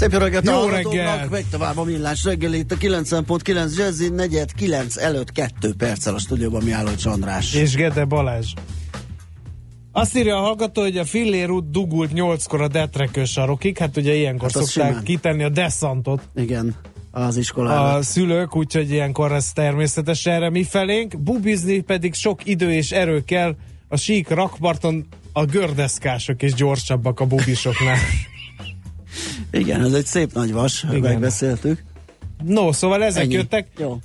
Szép jó reggelt Jó reggelt! hallgatóknak, Meg tovább a millás reggel itt a 90.9 Jazzy, negyed 9 előtt 2 perccel a stúdióban mi álló András. És Gede Balázs. Azt írja a hallgató, hogy a Fillér út dugult 8-kor a Detrekő sarokig, hát ugye ilyenkor Hát szokták simán. kitenni a deszantot Igen, az iskolára. a szülők, úgyhogy ilyenkor ez természetes erre mi felénk. Bubizni pedig sok idő és erő kell, a sík rakparton a gördeszkások és gyorsabbak a bubisoknál. Igen, ez egy szép nagy vas, Igen. megbeszéltük. No, szóval ezek Ennyi. jöttek, Jó.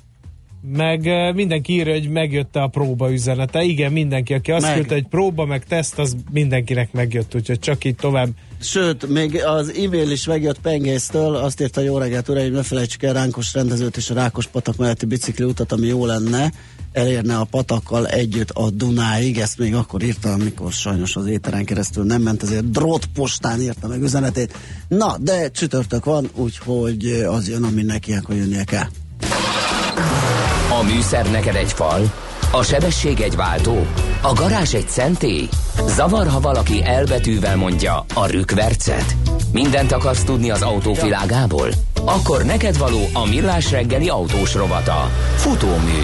Meg mindenki írja, hogy megjött a próba üzenete. Igen, mindenki, aki azt Meg. küldte, hogy próba, meg teszt, az mindenkinek megjött, úgyhogy csak így tovább. Sőt, még az e-mail is megjött Pengésztől, azt írta jó reggelt, uraim, ne felejtsük el Ránkos rendezőt és a Rákos patak melletti bicikli utat, ami jó lenne, elérne a patakkal együtt a Dunáig, ezt még akkor írta, amikor sajnos az éteren keresztül nem ment, ezért drótpostán írta meg üzenetét. Na, de csütörtök van, úgyhogy az jön, ami neki akkor jönnie kell. A műszer neked egy fal, a sebesség egy váltó, a garázs egy szentély. Zavar, ha valaki elbetűvel mondja a rükvercet. Mindent akarsz tudni az autó világából? Akkor neked való a millás reggeli autós rovata. Futómű.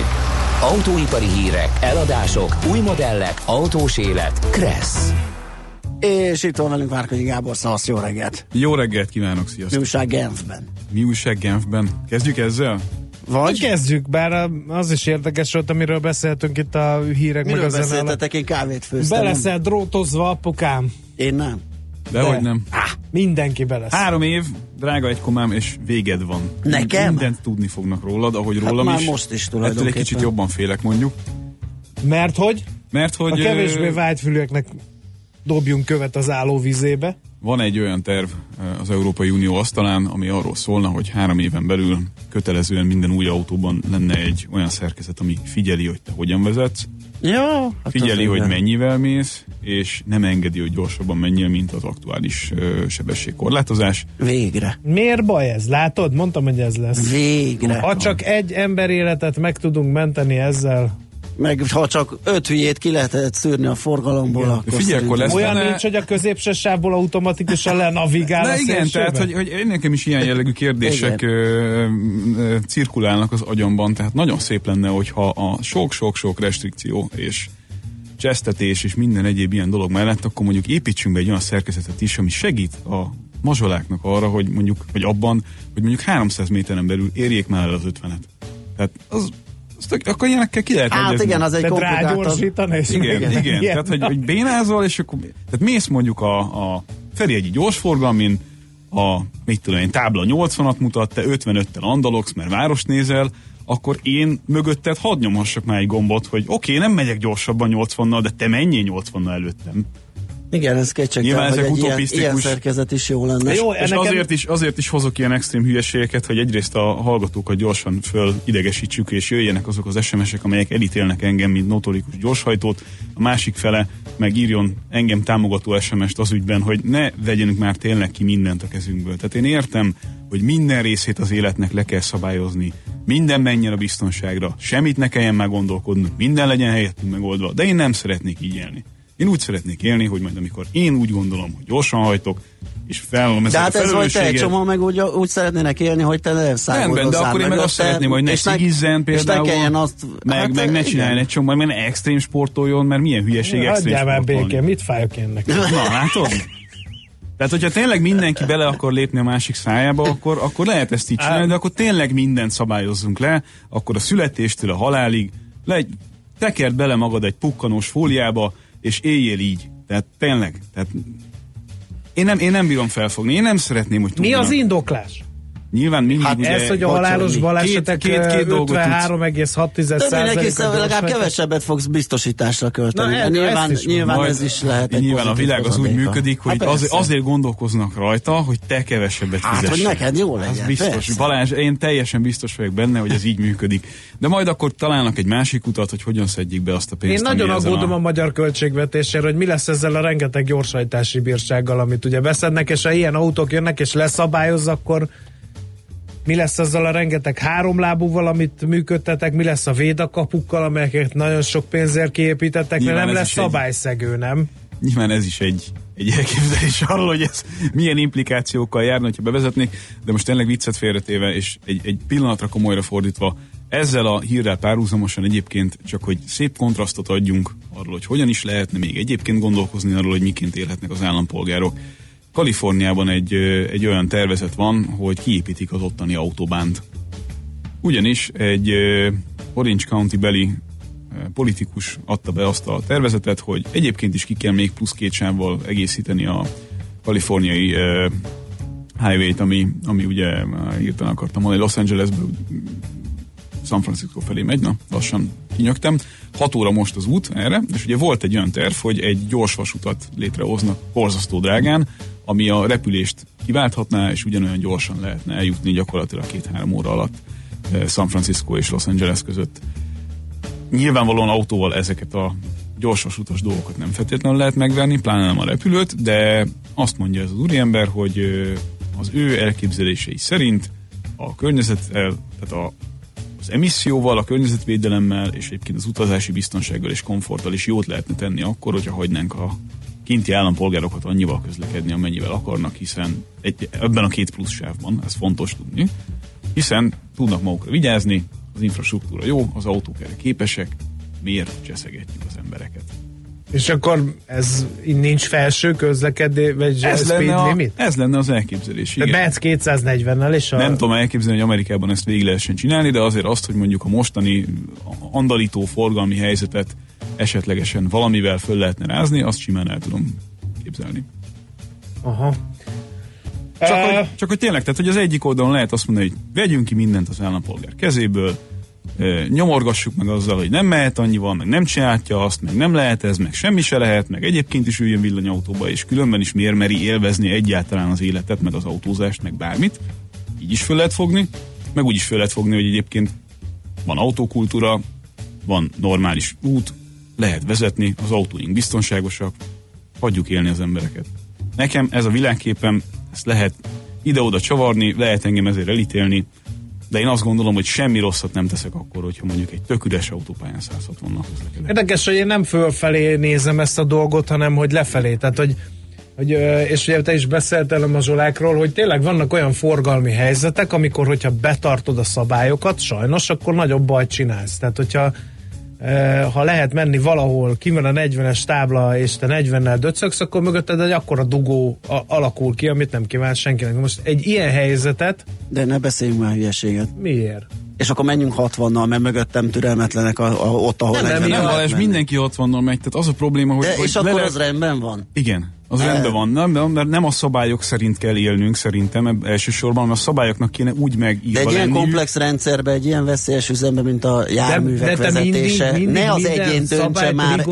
Autóipari hírek, eladások, új modellek, autós élet. Kressz. És itt van velünk Várkonyi Gábor, szavasz, jó reggelt! Jó reggelt kívánok, Mi sziasztok! újság Genfben? Mi újság Genfben? Kezdjük ezzel? Vagy? Kezdjük, bár az is érdekes volt, amiről beszéltünk itt a hírek Miről meg a beszéltetek? Én kávét főztem. Be leszel drótozva, apukám. Én nem. Dehogy nem. Mindenki be lesz. Három év, drága egy komám, és véged van. Nekem? Mindent tudni fognak rólad, ahogy Hát rólam már is. most is Ettől tulajdonképpen. egy kicsit jobban félek mondjuk. Mert hogy? Mert hogy A kevésbé ö, vágyfülőeknek dobjunk követ az állóvizébe. Van egy olyan terv az Európai Unió asztalán, ami arról szólna, hogy három éven belül kötelezően minden új autóban lenne egy olyan szerkezet, ami figyeli, hogy te hogyan vezetsz, Jó. hát figyeli, hogy igen. mennyivel mész, és nem engedi, hogy gyorsabban menjél, mint az aktuális ö, sebességkorlátozás. Végre. Miért baj ez? Látod? Mondtam, hogy ez lesz. Végre. Ha csak egy ember életet meg tudunk menteni ezzel, Meg ha csak öt hülyét ki lehetett szűrni a forgalomból, Igen. akkor Figyelj, akkor lesz olyan benne- nincs, hogy a középső sávból automatikusan lenavigál De a igen, tehát hogy, hogy nekem is ilyen jellegű kérdések ö, ö, cirkulálnak az agyamban, tehát nagyon szép lenne, hogyha a sok-sok-sok restrikció és csesztetés és minden egyéb ilyen dolog mellett, akkor mondjuk építsünk be egy olyan szerkezetet is, ami segít a mazsoláknak arra, hogy mondjuk, vagy abban, hogy mondjuk 300 méteren belül érjék már el az 50-et. Tehát az tök, akkor ilyenekkel ki lehet Hát egyezni. igen, az egy Te komplikáltabb. rágyorsítani, és Igen, igen. igen. Tehát, hogy, hogy bénázol, és akkor tehát mész mondjuk a, a Ferihegyi gyorsforgalmin, a, mit tudom én, tábla 80-at mutat, te 55-tel andalogsz, mert város nézel, akkor én mögötted hadd nyomhassak már egy gombot, hogy oké, okay, nem megyek gyorsabban 80-nal, de te menjél 80-nal előttem. Igen, ez kétségtelen, Nyilván hogy ezek egy ilyen, utopisztikus. ilyen szerkezet is jó lenne. Jó, És ennek azért is, azért is hozok ilyen extrém hülyeségeket, hogy egyrészt a hallgatókat gyorsan föl idegesítsük, és jöjjenek azok az SMS-ek, amelyek elítélnek engem, mint notorikus gyorshajtót. A másik fele meg írjon engem támogató SMS-t az ügyben, hogy ne vegyenünk már tényleg ki mindent a kezünkből. Tehát én értem, hogy minden részét az életnek le kell szabályozni, minden menjen a biztonságra, semmit ne kelljen már gondolkodnunk, minden legyen helyettünk megoldva, de én nem szeretnék így élni. Én úgy szeretnék élni, hogy majd amikor én úgy gondolom, hogy gyorsan hajtok, és felvallom De ezt hát a ez vagy te egy csomó meg úgy, úgy szeretnének élni, hogy te ne szállod Rendben, de akkor én meg azt szeretném, hogy ne szigizzen És például, ne kelljen azt... meg, hát, meg ne csináljon egy csomó, meg ne extrém sportoljon, mert milyen hülyeség extrém Hagyjál már sportolni. békén, mit fájok én neki? Na, látod? Tehát, hogyha tényleg mindenki bele akar lépni a másik szájába, akkor, akkor lehet ezt így csinálni, de akkor tényleg mindent szabályozzunk le, akkor a születéstől a halálig, le, tekerd bele magad egy pukkanós fóliába, és éljél így. Tehát tényleg, tehát én nem, én nem bírom felfogni, én nem szeretném, hogy Mi tudjanak. az indoklás? Nyilván mindig Hát ugye, Ez, hogy a halálos két- balesetek két- két tudsz. 53,6 Többé neki százaléka legalább kevesebbet fogsz biztosításra költeni. Na, Na, ez- nyilván, is nyilván Majd- ez is lehet egy Nyilván a világ az úgy működik, hogy Hát az, azért gondolkoznak rajta, hogy te kevesebbet Hát, fizessél. hogy neked jó Az legyen, biztos. persze. Balázs, én teljesen biztos vagyok benne, hogy ez így működik. De majd akkor találnak egy másik utat, hogy hogyan szedjék be azt a pénzt. Én nagyon aggódom a... magyar költségvetésére, hogy mi lesz ezzel a rengeteg gyorshajtási bírsággal, amit ugye beszednek, és ha ilyen autók jönnek és leszabályoz, akkor mi lesz azzal a rengeteg háromlábúval, amit működtetek, mi lesz a védakapukkal, amelyeket nagyon sok pénzért kiépítettek, mert Nyilván nem ez lesz is egy- szabályszegő, nem? Nyilván ez is egy, egy elképzelés arról, hogy ez milyen implikációkkal járna, hogyha bevezetnék, de most tényleg viccet félretéve, és egy, egy pillanatra komolyra fordítva, ezzel a hírrel párhuzamosan egyébként csak, hogy szép kontrasztot adjunk arról, hogy hogyan is lehetne még egyébként gondolkozni arról, hogy miként élhetnek az állampolgárok. Kaliforniában egy, egy olyan tervezet van, hogy kiépítik az ottani autóbánt. Ugyanis egy Orange County beli politikus adta be azt a tervezetet, hogy egyébként is ki kell még plusz két sávval egészíteni a kaliforniai highway-t, ami, ami ugye hirtelen akartam mondani, Los Angelesből San Francisco felé megy, na, lassan kinyögtem. 6 óra most az út erre, és ugye volt egy olyan terv, hogy egy gyors vasutat létrehoznak borzasztó drágán, ami a repülést kiválthatná, és ugyanolyan gyorsan lehetne eljutni gyakorlatilag két-három óra alatt eh, San Francisco és Los Angeles között. Nyilvánvalóan autóval ezeket a gyorsvasutas dolgokat nem feltétlenül lehet megvenni, pláne nem a repülőt, de azt mondja ez az úriember, hogy ö, az ő elképzelései szerint a környezettel, tehát a, az emisszióval, a környezetvédelemmel és egyébként az utazási biztonsággal és komforttal is jót lehetne tenni akkor, hogyha hagynánk a kinti állampolgárokat annyival közlekedni, amennyivel akarnak, hiszen egy, ebben a két plusz sávban, ez fontos tudni, hiszen tudnak magukra vigyázni, az infrastruktúra jó, az autók erre képesek, miért cseszegetjük az embereket? És akkor ez nincs felső közlekedés, vagy Ez speed lenne, a, limit? ez lenne az elképzelés. Tehát Igen. mehetsz 240-nel, és a... Nem tudom elképzelni, hogy Amerikában ezt végig lehessen csinálni, de azért azt, hogy mondjuk a mostani andalító forgalmi helyzetet esetlegesen valamivel föl lehetne rázni, azt simán el tudom képzelni. Aha. Csak, hogy, csak hogy tényleg, tehát hogy az egyik oldalon lehet azt mondani, hogy vegyünk ki mindent az állampolgár kezéből, nyomorgassuk meg azzal, hogy nem mehet annyival, meg nem csinálja azt, meg nem lehet ez, meg semmi se lehet, meg egyébként is üljön villanyautóba, és különben is miért meri élvezni egyáltalán az életet, meg az autózást, meg bármit. Így is föl lehet fogni, meg úgy is föl lehet fogni, hogy egyébként van autókultúra, van normális út, lehet vezetni, az autóink biztonságosak, hagyjuk élni az embereket. Nekem ez a világképem, ezt lehet ide-oda csavarni, lehet engem ezért elítélni, de én azt gondolom, hogy semmi rosszat nem teszek akkor, hogyha mondjuk egy tök üres autópályán 160-nal közlekedek. Érdekes, hogy én nem fölfelé nézem ezt a dolgot, hanem hogy lefelé. Tehát, hogy, hogy és ugye te is beszéltél a Zsolákról, hogy tényleg vannak olyan forgalmi helyzetek, amikor, hogyha betartod a szabályokat, sajnos, akkor nagyobb bajt csinálsz. Tehát, hogyha ha lehet menni valahol, kimen a 40-es tábla, és te 40-nel döcögsz, akkor mögötted egy akkora dugó a, alakul ki, amit nem kíván senkinek. Most egy ilyen helyzetet De ne beszéljünk már hülyeséget. miért? És akkor menjünk 60-nal, mert mögöttem türelmetlenek a, a, ott, ahol Nem, nem, 40 Nem, Balázs, mindenki 60-nal megy, tehát az a probléma, hogy... De, hogy és akkor le az rendben van. Igen, az rendben van, nem, mert nem a szabályok szerint kell élnünk szerintem elsősorban, hanem a szabályoknak kéne úgy De megírva egy ilyen lenniük. komplex rendszerben, egy ilyen veszélyes üzemben, mint a járművek de te mindig, vezetése, mindig ne az egyén döntse már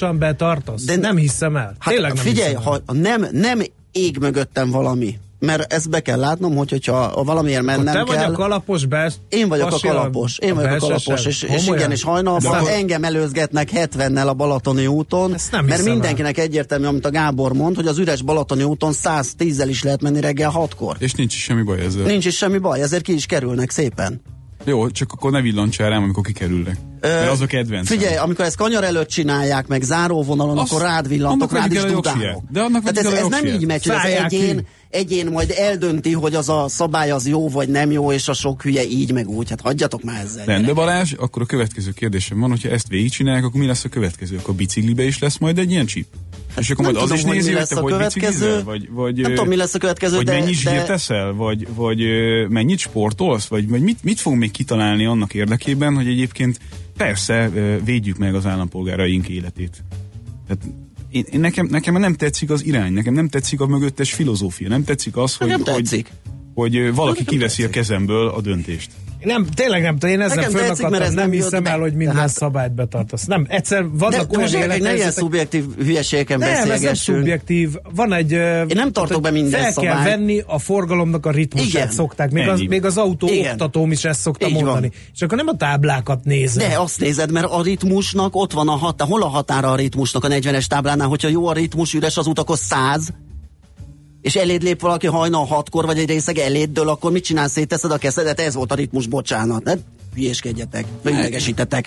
el. betartasz? De- De nem hiszem el. Hát Tényleg nem figyelj, hiszem el. ha nem, nem ég mögöttem valami, mert ezt be kell látnom, hogy hogyha ha valamiért mennem Te vagy kell, a kalapos best. én vagyok a kalapos, én vagyok a kalapos, és, és igen, és hajnalban De- engem előzgetnek 70-nel a Balatoni úton, Ezt nem mert hiszem el. mindenkinek egyértelmű, amit a Gábor mond, hogy az üres Balatoni úton 110-zel is lehet menni reggel 6-kor. És nincs is semmi baj ezzel. Nincs is semmi baj, ezért ki is kerülnek szépen. Jó, csak akkor ne villancsál rám, amikor kikerülnek. Mert az a kedvenc. Figyelj, amikor ezt kanyar előtt csinálják, meg záróvonalon, Azt- akkor rád villantok, rád is a jogsiát. De annak Tehát ez, a ez nem így megy, hogy az Szállják ki. Egyén, majd eldönti, hogy az a szabály az jó vagy nem jó, és a sok hülye így meg úgy. Hát hagyjatok már ezzel. Rendben Balázs, akkor a következő kérdésem van, hogyha ezt végigcsinálják, akkor mi lesz a következő? Akkor a biciklibe is lesz majd egy ilyen chip? És akkor majd az tudom, is hogy nézi, hogy te a hogy biciklizel? Vagy, vagy, Nem tudom, mi lesz a következő, Vagy de- mennyi de- teszel? Vagy, vagy mennyit sportolsz? Vagy, vagy mit, mit fog még kitalálni annak érdekében, hogy egyébként persze védjük meg az állampolgáraink életét. Tehát én, én nekem, nekem nem tetszik az irány, nekem nem tetszik a mögöttes filozófia, nem tetszik az, hogy... Hogy tetszik. hogy valaki kiveszi a kezemből a döntést. Nem, tényleg nem tudom, én ezzel Nekem tetszik, fönnakadtam, mert ez nem, nem hiszem jött el, be. hogy minden Tehát- szabályt betartasz. Nem, egyszer De vannak olyan most ne ilyen szubjektív hülyeségeken nem, ez nem beszélgessünk. szubjektív. Van egy... Én nem tartok be minden Fel kell szabályt. venni a forgalomnak a ritmusát, Igen. szokták. Még az, még az autó Igen. oktatóm is ezt szokta Így van. mondani. És akkor nem a táblákat nézem. De azt nézed, mert a ritmusnak ott van a határ. Hol a határa a ritmusnak a 40-es táblánál, hogyha jó a ritmus, üres az út, akkor 100, és eléd lép valaki hajnal hatkor, vagy egy részeg eléddől, akkor mit csinálsz, szétteszed a keszedet, ez volt a ritmus, bocsánat. Ne hülyéskedjetek, vagy idegesítetek.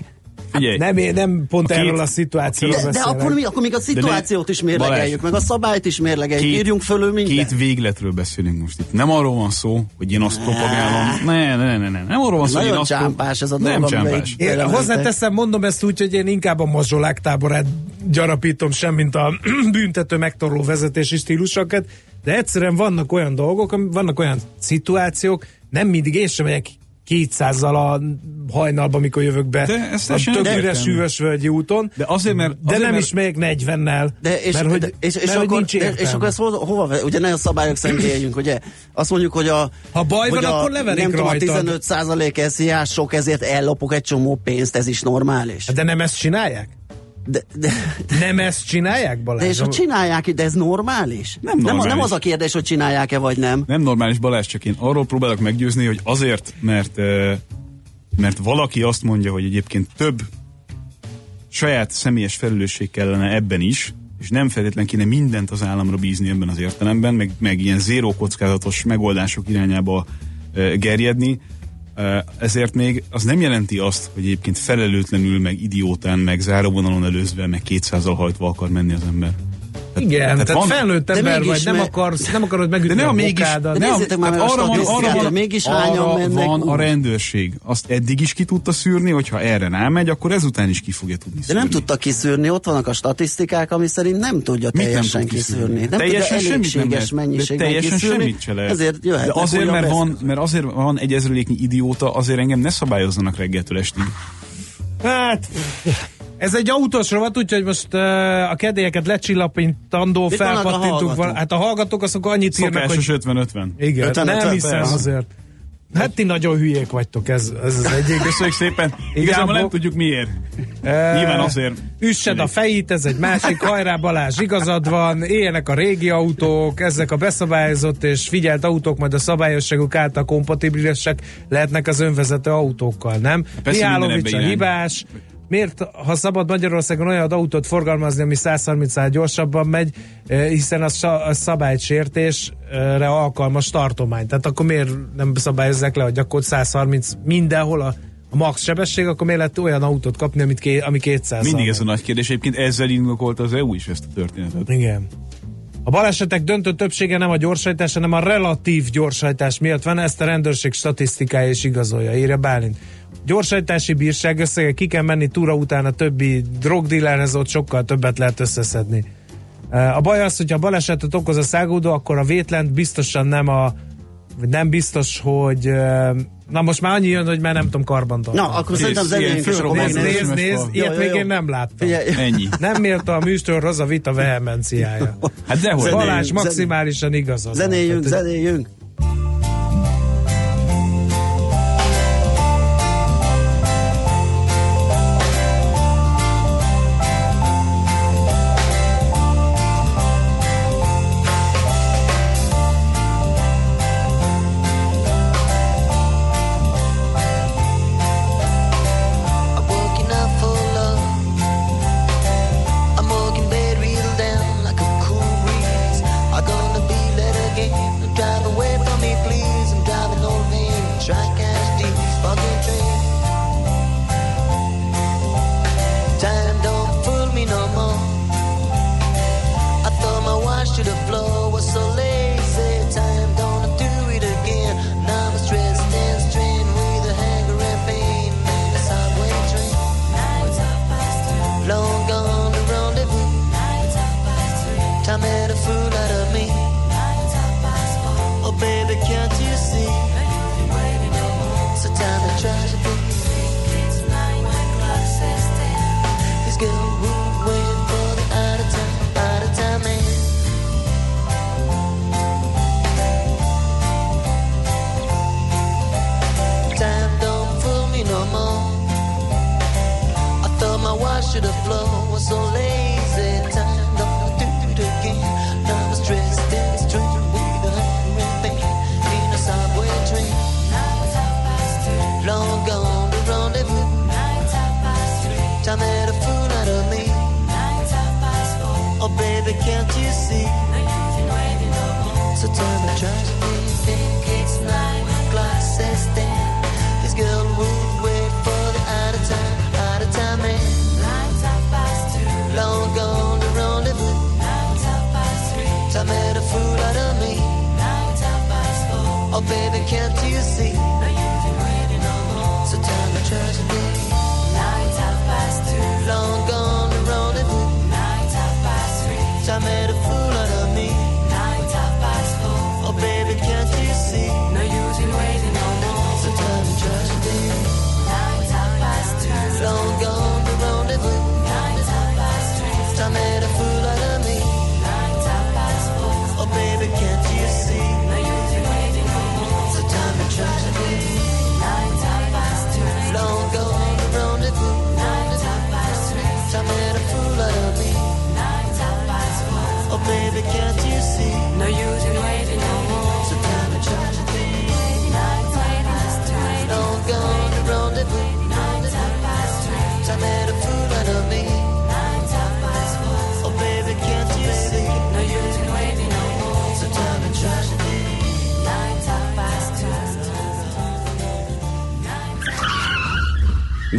Figyelj, Nem, én nem pont A két- erről a szituációról De, de akkor mi? Akkor még a szituációt is mérlegeljük, meg a szabályt is mérlegeljük, írjunk fölül mindent. Két végletről beszélünk most itt. Nem arról van szó, hogy én azt propagálom. Ne, ne, ne, ne. Nem arról van szó, hogy én Nagyon azt pro- csámpás ez a Nem dolog, amiben csámpás. Én hozzáteszem, mondom ezt úgy, hogy én inkább a mazsolák táborát gyarapítom, sem mint a büntető megtorló vezetési stílusokat, de egyszerűen vannak olyan dolgok, vannak olyan szituációk, nem mindig én sem megyek 200-zal a hajnalba, mikor jövök be De ez a teljesen tök egyértelmű. üres hűvös völgyi úton. De azért, mert- de azért, nem mert- is megyek 40-nel, De és, mert hogy, de, és, és, mert, hogy akkor, nincs és, értelme. és akkor ezt hova, ugye ne a szabályok szerint éljünk, ugye? Azt mondjuk, hogy a, Ha baj hogy van, a, akkor leverik nem tudom, a rajtad. 15 százalék SZIA sok, ezért ellopok egy csomó pénzt, ez is normális. De nem ezt csinálják? De, de, Nem ezt csinálják, Balázs? de és ha csinálják, de ez normális? Nem Nem, normális. nem az a kérdés, hogy csinálják-e vagy nem. Nem normális Balázs, csak én arról próbálok meggyőzni, hogy azért, mert, mert valaki azt mondja, hogy egyébként több saját személyes felelősség kellene ebben is, és nem feltétlen kéne mindent az államra bízni ebben az értelemben, meg, meg ilyen zéró kockázatos megoldások irányába gerjedni, ezért még az nem jelenti azt, hogy egyébként felelőtlenül, meg idiótán, meg záróvonalon előzve, meg 200-al hajtva akar menni az ember. Igen, tehát, tehát van- felnőtt de ember vagy, nem, akarsz, nem akarod megütni De ne a a mégis, bokádat. de ne a- nézzétek már a arra van, arra van, mégis arra mennek van a rendőrség. Azt eddig is ki tudta szűrni, hogyha erre rámegy, akkor ezután is ki fogja tudni De szűrni. nem tudta kiszűrni, ott vannak a statisztikák, ami szerint nem tudja Mit nem teljesen tud kiszűrni. kiszűrni? Nem teljesen tudja semmit nem elégséges lehet. De mennyiségben teljesen kiszűrni, semmit se lehet. ezért De azért, mert van, mert azért van egy ezreléknyi idióta, azért engem ne szabályozzanak reggeltől estig. Hát, ez egy autós rovat, úgyhogy most uh, a kedélyeket lecsillapintandó Mit a? Van, hát a hallgatók azok annyit írnak, Szokásos hogy 50-50. igen, 50, nem 50, hiszem persze. azért. Hát ti nagyon hülyék vagytok, ez, ez az egyik. Köszönjük szépen. Igen, Igazából nem tudjuk miért. Eh, Nyilván azért. Üssed a fejét, ez egy másik, hajrá Balázs, igazad van, éljenek a régi autók, ezek a beszabályozott és figyelt autók, majd a szabályosságuk által kompatibilisek lehetnek az önvezető autókkal, nem? Persze Mihálovics a hibás, Miért, ha szabad Magyarországon olyan autót forgalmazni, ami 130 gyorsabban megy, eh, hiszen az, szabálysértésre alkalmas tartomány. Tehát akkor miért nem szabályozzák le, hogy akkor 130 mindenhol a, a max sebesség, akkor miért lehet olyan autót kapni, amit ké, ami 200 Mindig ez a nagy kérdés. Egyébként ezzel indokolta az EU is ezt a történetet. igen. A balesetek döntő többsége nem a gyorsajtás, hanem a relatív gyorsajtás miatt van, ezt a rendőrség statisztikája is igazolja, írja Bálint. Gyorsajtási bírság összege, ki kell menni túra után a többi drogdillerhez, ott sokkal többet lehet összeszedni. A baj az, hogyha balesetet okoz a szágúdó, akkor a vétlent biztosan nem a nem biztos, hogy na most már annyi jön, hogy már nem tudom karbantartani. Na, akkor Kész, szerintem zenéljünk, fölrobbant Nézd, nézd, nézd, ilyet még jó. én nem láttam. Ennyi. Nem mérte a műsorhoz a vita vehemenciája. Hát dehogy. Balázs maximálisan igaz. zenéljünk. Tehát, zenéljünk.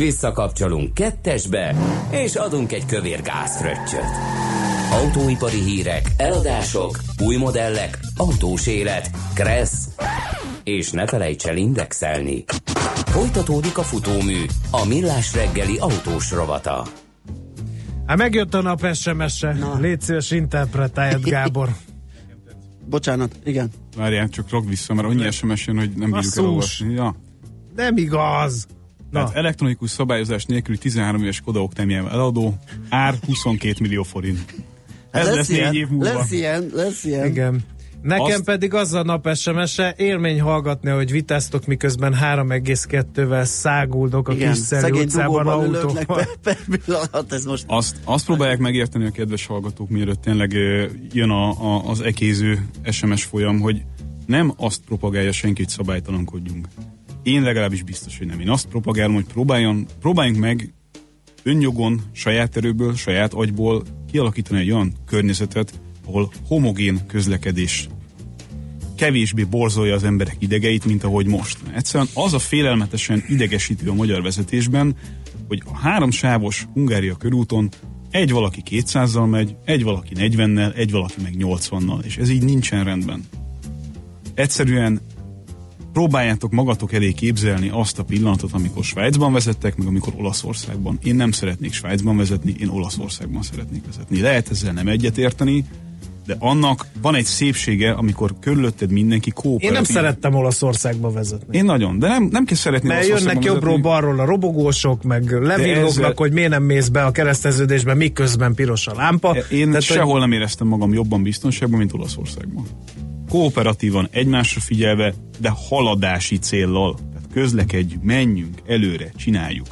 Visszakapcsolunk kettesbe, és adunk egy kövér gázfröccsöt. Autóipari hírek, eladások, új modellek, autós élet, kressz, és ne felejts el indexelni. Folytatódik a futómű, a millás reggeli autós rovata. Hát megjött a nap SMS-e. Légy szíves, interpretáljad, Gábor. Bocsánat, igen. Várjál, csak rak vissza, mert annyi SMS jön, hogy nem bírjuk elolvasni. Ja. Nem igaz. Na, Tehát elektronikus szabályozás nélküli 13 éves Koda Octamiával eladó, ár 22 millió forint. Ez lesz, négy ilyen, év múlva. lesz ilyen, lesz ilyen. igen. Nekem Azt- pedig az a nap SMS-e, élmény hallgatni, hogy vitáztok, miközben 3,2-vel száguldok a Igen, kis szegény utcában autóval. per, per pillanat, ez most Azt, azt próbálják megérteni a kedves hallgatók, mielőtt tényleg jön a, a, az ekéző SMS folyam, hogy nem azt propagálja senki, hogy szabálytalankodjunk. Én legalábbis biztos, hogy nem. Én azt propagálom, hogy próbáljon, próbáljunk meg önjogon, saját erőből, saját agyból kialakítani egy olyan környezetet, ahol homogén közlekedés kevésbé borzolja az emberek idegeit, mint ahogy most. Egyszerűen az a félelmetesen idegesítő a magyar vezetésben, hogy a háromsávos Hungária körúton egy valaki 200-zal megy, egy valaki 40-nel, egy valaki meg 80-nal, és ez így nincsen rendben. Egyszerűen próbáljátok magatok elé képzelni azt a pillanatot, amikor Svájcban vezettek, meg amikor Olaszországban. Én nem szeretnék Svájcban vezetni, én Olaszországban szeretnék vezetni. Lehet ezzel nem egyetérteni, de annak van egy szépsége, amikor körülötted mindenki kooperatív. Én nem szerettem Olaszországba vezetni. Én nagyon, de nem, nem kell szeretni Mert jönnek jobbról, balról a robogósok, meg levillognak, ezzel- hogy miért nem mész be a kereszteződésbe, miközben piros a lámpa. Én Tehát, hogy- sehol nem éreztem magam jobban biztonságban, mint Olaszországban. Kooperatívan, egymásra figyelve, de haladási céllal. Tehát közlekedjünk, menjünk, előre, csináljuk.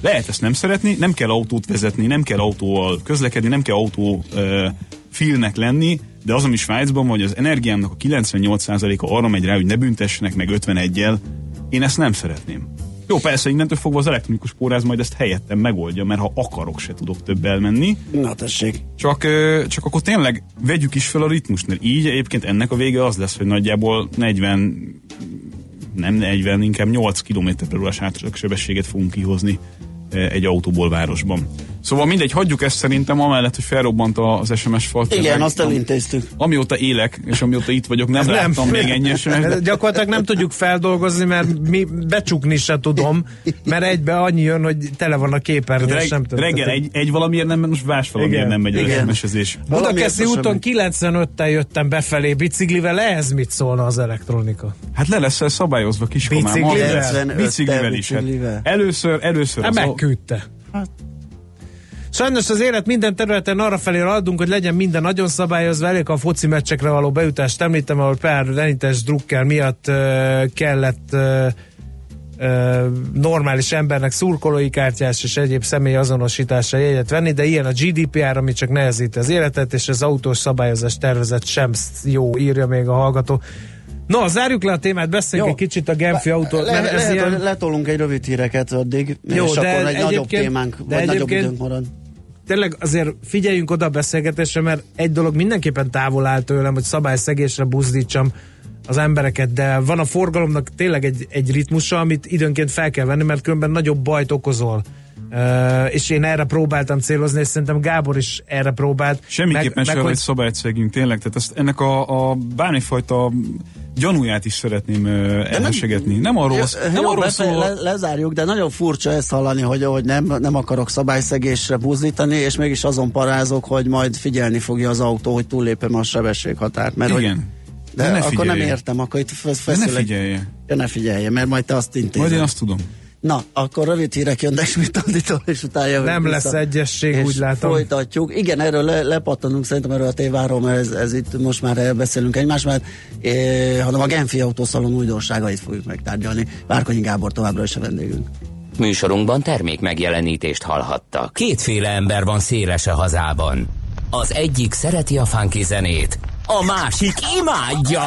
Lehet ezt nem szeretni, nem kell autót vezetni, nem kell autóval közlekedni, nem kell autó uh, filnek lenni, de az, ami Svájcban van, hogy az energiámnak a 98%-a arra megy rá, hogy ne büntessenek meg 51-jel, én ezt nem szeretném. Jó, persze, innentől fogva az elektronikus póráz majd ezt helyettem megoldja, mert ha akarok, se tudok több elmenni. Na tessék. Csak, csak akkor tényleg vegyük is fel a ritmust, mert így egyébként ennek a vége az lesz, hogy nagyjából 40, nem 40, inkább 8 km per órás átlagsebességet fogunk kihozni egy autóból városban. Szóval mindegy, hagyjuk ezt szerintem, amellett, hogy felrobbant az SMS fal. Igen, azt am- elintéztük. Amióta élek, és amióta itt vagyok, nem láttam még ennyi SMS, de Gyakorlatilag nem tudjuk feldolgozni, mert mi becsukni se tudom, mert egybe annyi jön, hogy tele van a képernyő, reg, nem tudom. reggel egy, egy valamiért nem, most más valamiért Igen, nem megy az igen. SMS-ezés. Budakeszi úton semmi. 95-tel jöttem befelé biciklivel, ehhez mit szólna az elektronika? Hát le lesz szabályozva kiskomám. Biciklivel? Az lesz. 95-tel Biciklivel is. Hát biciklivel. először, először Hát az megküldte. Sajnos az élet minden területen arra felé haladunk, hogy legyen minden nagyon szabályozva, elég a foci meccsekre való bejutást említem, ahol pár renites drukker miatt uh, kellett uh, normális embernek szurkolói kártyás és egyéb személy azonosításra jegyet venni, de ilyen a GDPR, ami csak nehezíti az életet, és az autós szabályozás tervezet sem jó, írja még a hallgató. No, zárjuk le a témát, beszéljünk egy kicsit a Genfi autó. Le, lehet, ilyen- letolunk egy rövid híreket addig, Jó, és de akkor egy nagyobb témánk, de vagy nagyobb időnk marad. Tényleg azért figyeljünk oda a beszélgetésre, mert egy dolog mindenképpen távol áll tőlem, hogy szabályszegésre buzdítsam az embereket, de van a forgalomnak tényleg egy, egy ritmusa, amit időnként fel kell venni, mert különben nagyobb bajt okozol. Uh, és én erre próbáltam célozni, és szerintem Gábor is erre próbált. Semmiképpen sem, hogy- hogy szabályt szegünk, tényleg. Tehát ezt, ennek a, a bármifajta gyanúját is szeretném elhesegetni. Nem arról, Jó, nem jó, arról befe- szól, le, lezárjuk, de nagyon furcsa ezt hallani, hogy, hogy nem, nem akarok szabályszegésre buzdítani, és mégis azon parázok, hogy majd figyelni fogja az autó, hogy túllépem a sebességhatárt. Mert Hogy, igen. de, De ne akkor nem figyelje. értem, akkor itt fesz, De ne figyelje. Ja, ne figyelje, mert majd te azt intézed. Majd én azt tudom. Na, akkor rövid hírek jönnek Smitanditól, és utána jövünk Nem vissza. lesz egyesség, és úgy látom. folytatjuk. Igen, erről le, lepattanunk szerintem erről a téváról, mert ez, ez itt most már beszélünk egymás mellett, é, hanem a Genfi Autószalon újdonságait fogjuk megtárgyalni. Várkonyi Gábor továbbra is a vendégünk. Műsorunkban termék megjelenítést hallhattak. Kétféle ember van széles a hazában. Az egyik szereti a funky zenét, a másik imádja.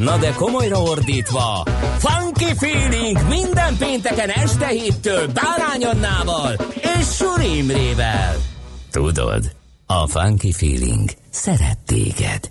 Na de komolyra ordítva, Funky Feeling minden pénteken este héttől Bárány Annával és Suri Imrével. Tudod, a Funky Feeling szeret téged.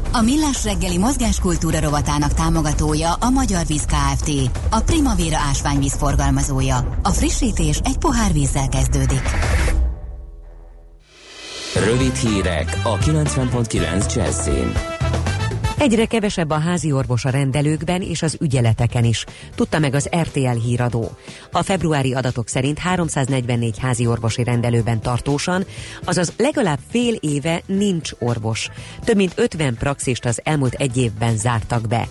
A Millás reggeli mozgáskultúra rovatának támogatója a Magyar Víz Kft. A Primavera ásványvíz forgalmazója. A frissítés egy pohár vízzel kezdődik. Rövid hírek a 90.9 Jazzin. Egyre kevesebb a házi orvos a rendelőkben és az ügyeleteken is, tudta meg az RTL híradó. A februári adatok szerint 344 házi orvosi rendelőben tartósan, azaz legalább fél éve nincs orvos. Több mint 50 praxist az elmúlt egy évben zártak be.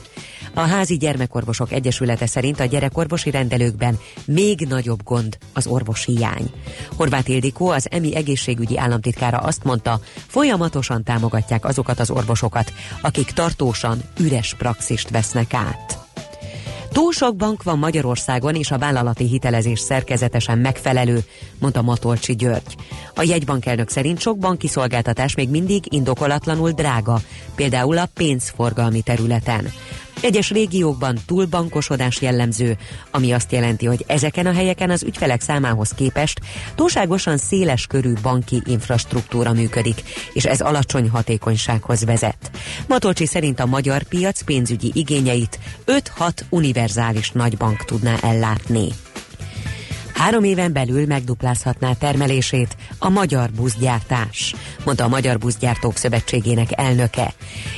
A Házi Gyermekorvosok Egyesülete szerint a gyerekorvosi rendelőkben még nagyobb gond az orvos hiány. Horváth Ildikó, az EMI egészségügyi államtitkára azt mondta, folyamatosan támogatják azokat az orvosokat, akik tartósan üres praxist vesznek át. Túl sok bank van Magyarországon, és a vállalati hitelezés szerkezetesen megfelelő, mondta Matolcsi György. A jegybankelnök szerint sok banki szolgáltatás még mindig indokolatlanul drága, például a pénzforgalmi területen. Egyes régiókban túlbankosodás jellemző, ami azt jelenti, hogy ezeken a helyeken az ügyfelek számához képest túlságosan széles körű banki infrastruktúra működik, és ez alacsony hatékonysághoz vezet. Matolcsi szerint a magyar piac pénzügyi igényeit 5-6 univerzális nagybank tudná ellátni. Három éven belül megduplázhatná termelését a magyar buszgyártás, mondta a Magyar Buszgyártók Szövetségének elnöke.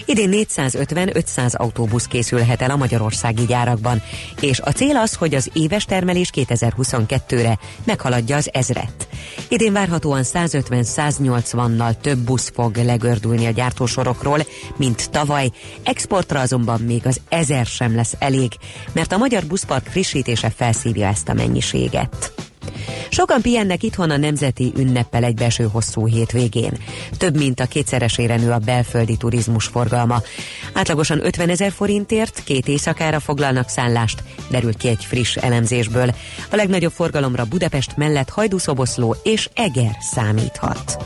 Idén 450-500 autóbusz készülhet el a magyarországi gyárakban, és a cél az, hogy az éves termelés 2022-re meghaladja az ezret. Idén várhatóan 150-180-nal több busz fog legördülni a gyártósorokról, mint tavaly, exportra azonban még az ezer sem lesz elég, mert a magyar buszpark frissítése felszívja ezt a mennyiséget. Sokan pihennek itthon a nemzeti ünneppel egybeeső hosszú hétvégén. Több mint a kétszeresére nő a belföldi turizmus forgalma. Átlagosan 50 ezer forintért két éjszakára foglalnak szállást, derült ki egy friss elemzésből. A legnagyobb forgalomra Budapest mellett Hajdúszoboszló és Eger számíthat.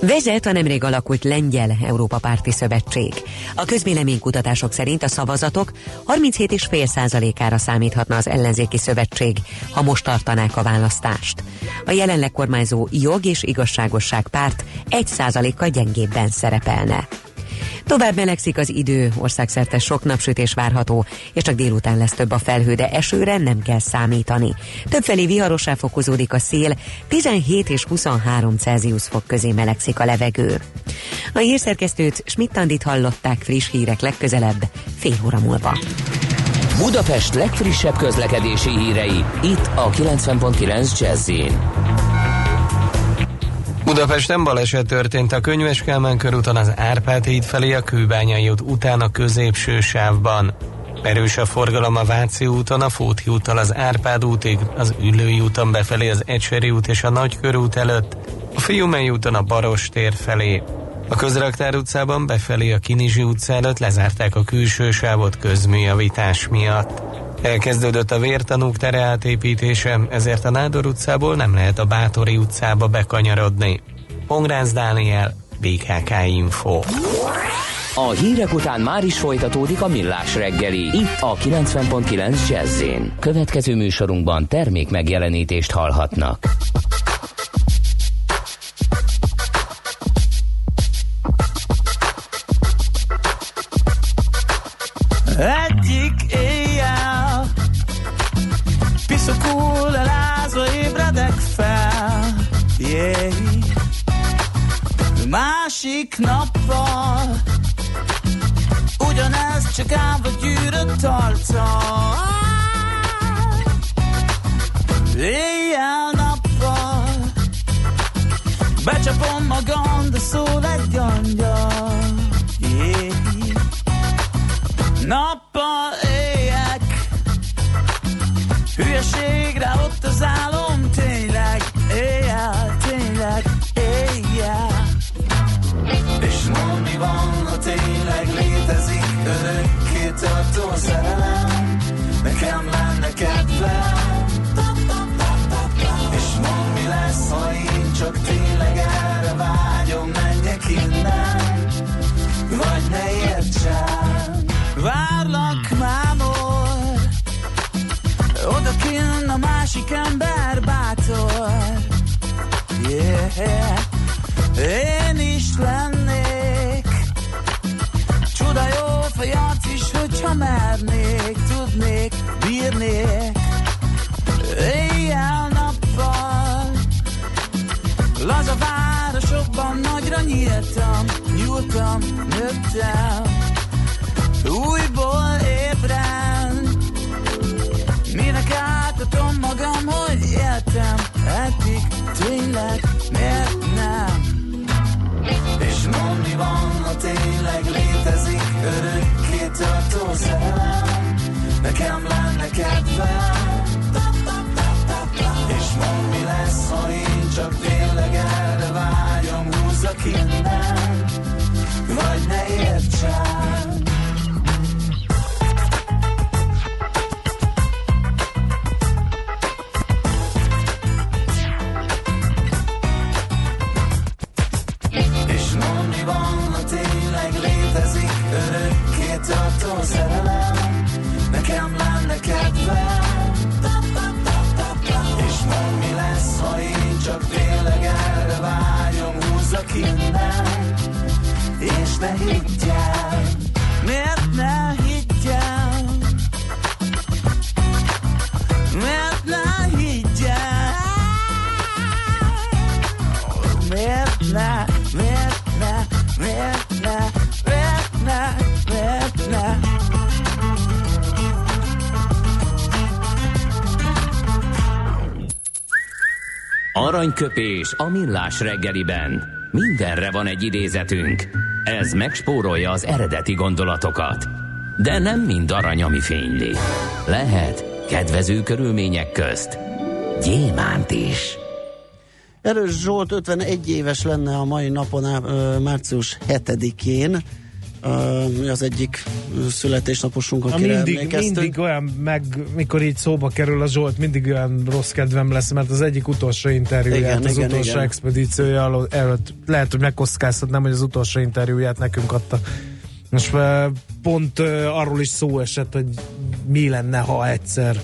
Vezet a nemrég alakult Lengyel Európa Párti Szövetség. A közvéleménykutatások szerint a szavazatok 37,5%-ára számíthatna az ellenzéki szövetség, ha most tartanák a választást. A jelenleg kormányzó jog és igazságosság párt 1%-kal gyengébben szerepelne. Tovább melegszik az idő, országszerte sok napsütés várható, és csak délután lesz több a felhő, de esőre nem kell számítani. Többfelé viharosá fokozódik a szél, 17 és 23 Celsius fok közé melegszik a levegő. A hírszerkesztőt Schmidt-Tandit hallották friss hírek legközelebb, fél óra múlva. Budapest legfrissebb közlekedési hírei, itt a 90.9 jazz Budapesten baleset történt a Könyves körúton az Árpád híd felé a Kőbányai út után a középső sávban. Erős a forgalom a Váci úton, a Fóti úttal az Árpád útig, az Üllői úton befelé az Ecseri út és a Nagykörút előtt, a Fiumei úton a Baros tér felé. A Közraktár utcában befelé a Kinizsi utca előtt lezárták a külső sávot közműjavítás miatt. Elkezdődött a vértanúk tere átépítése, ezért a Nádor utcából nem lehet a Bátori utcába bekanyarodni. Pongrász Dániel, BKK Info. A hírek után már is folytatódik a millás reggeli, itt a 90.9 jazz Következő műsorunkban termék megjelenítést hallhatnak. Másik nappal Ugyanez csak állva gyűrött arccal Éjjel-nappal Becsapom magam, de szól egy angyal Örökké tartó szerelem? Nekem lenne kedvem nyíltam Nyúltam, nőttem újból ébren. Minek átadom magam, hogy éltem? Eddig tényleg miért nem? És mondd mi van, ha tényleg létezik Örökké tartó szerelem. Nekem lenne kedvem Húzzak innen Vagy ne értsem Aranyköpés a millás reggeliben. Mindenre van egy idézetünk. Ez megspórolja az eredeti gondolatokat. De nem mind arany, ami fényli. Lehet kedvező körülmények közt gyémánt is. Erős Zsolt 51 éves lenne a mai napon, március 7-én. Mi az egyik születésnaposunk, Na, akire mindig, emlékeztünk. mindig olyan, meg mikor így szóba kerül a Zsolt, mindig olyan rossz kedvem lesz, mert az egyik utolsó interjúját, Igen, az igen, utolsó igen. expedíciója előtt, lehet, hogy megkockáztatnám, hogy az utolsó interjúját nekünk adta. Most pont arról is szó esett, hogy mi lenne, ha egyszer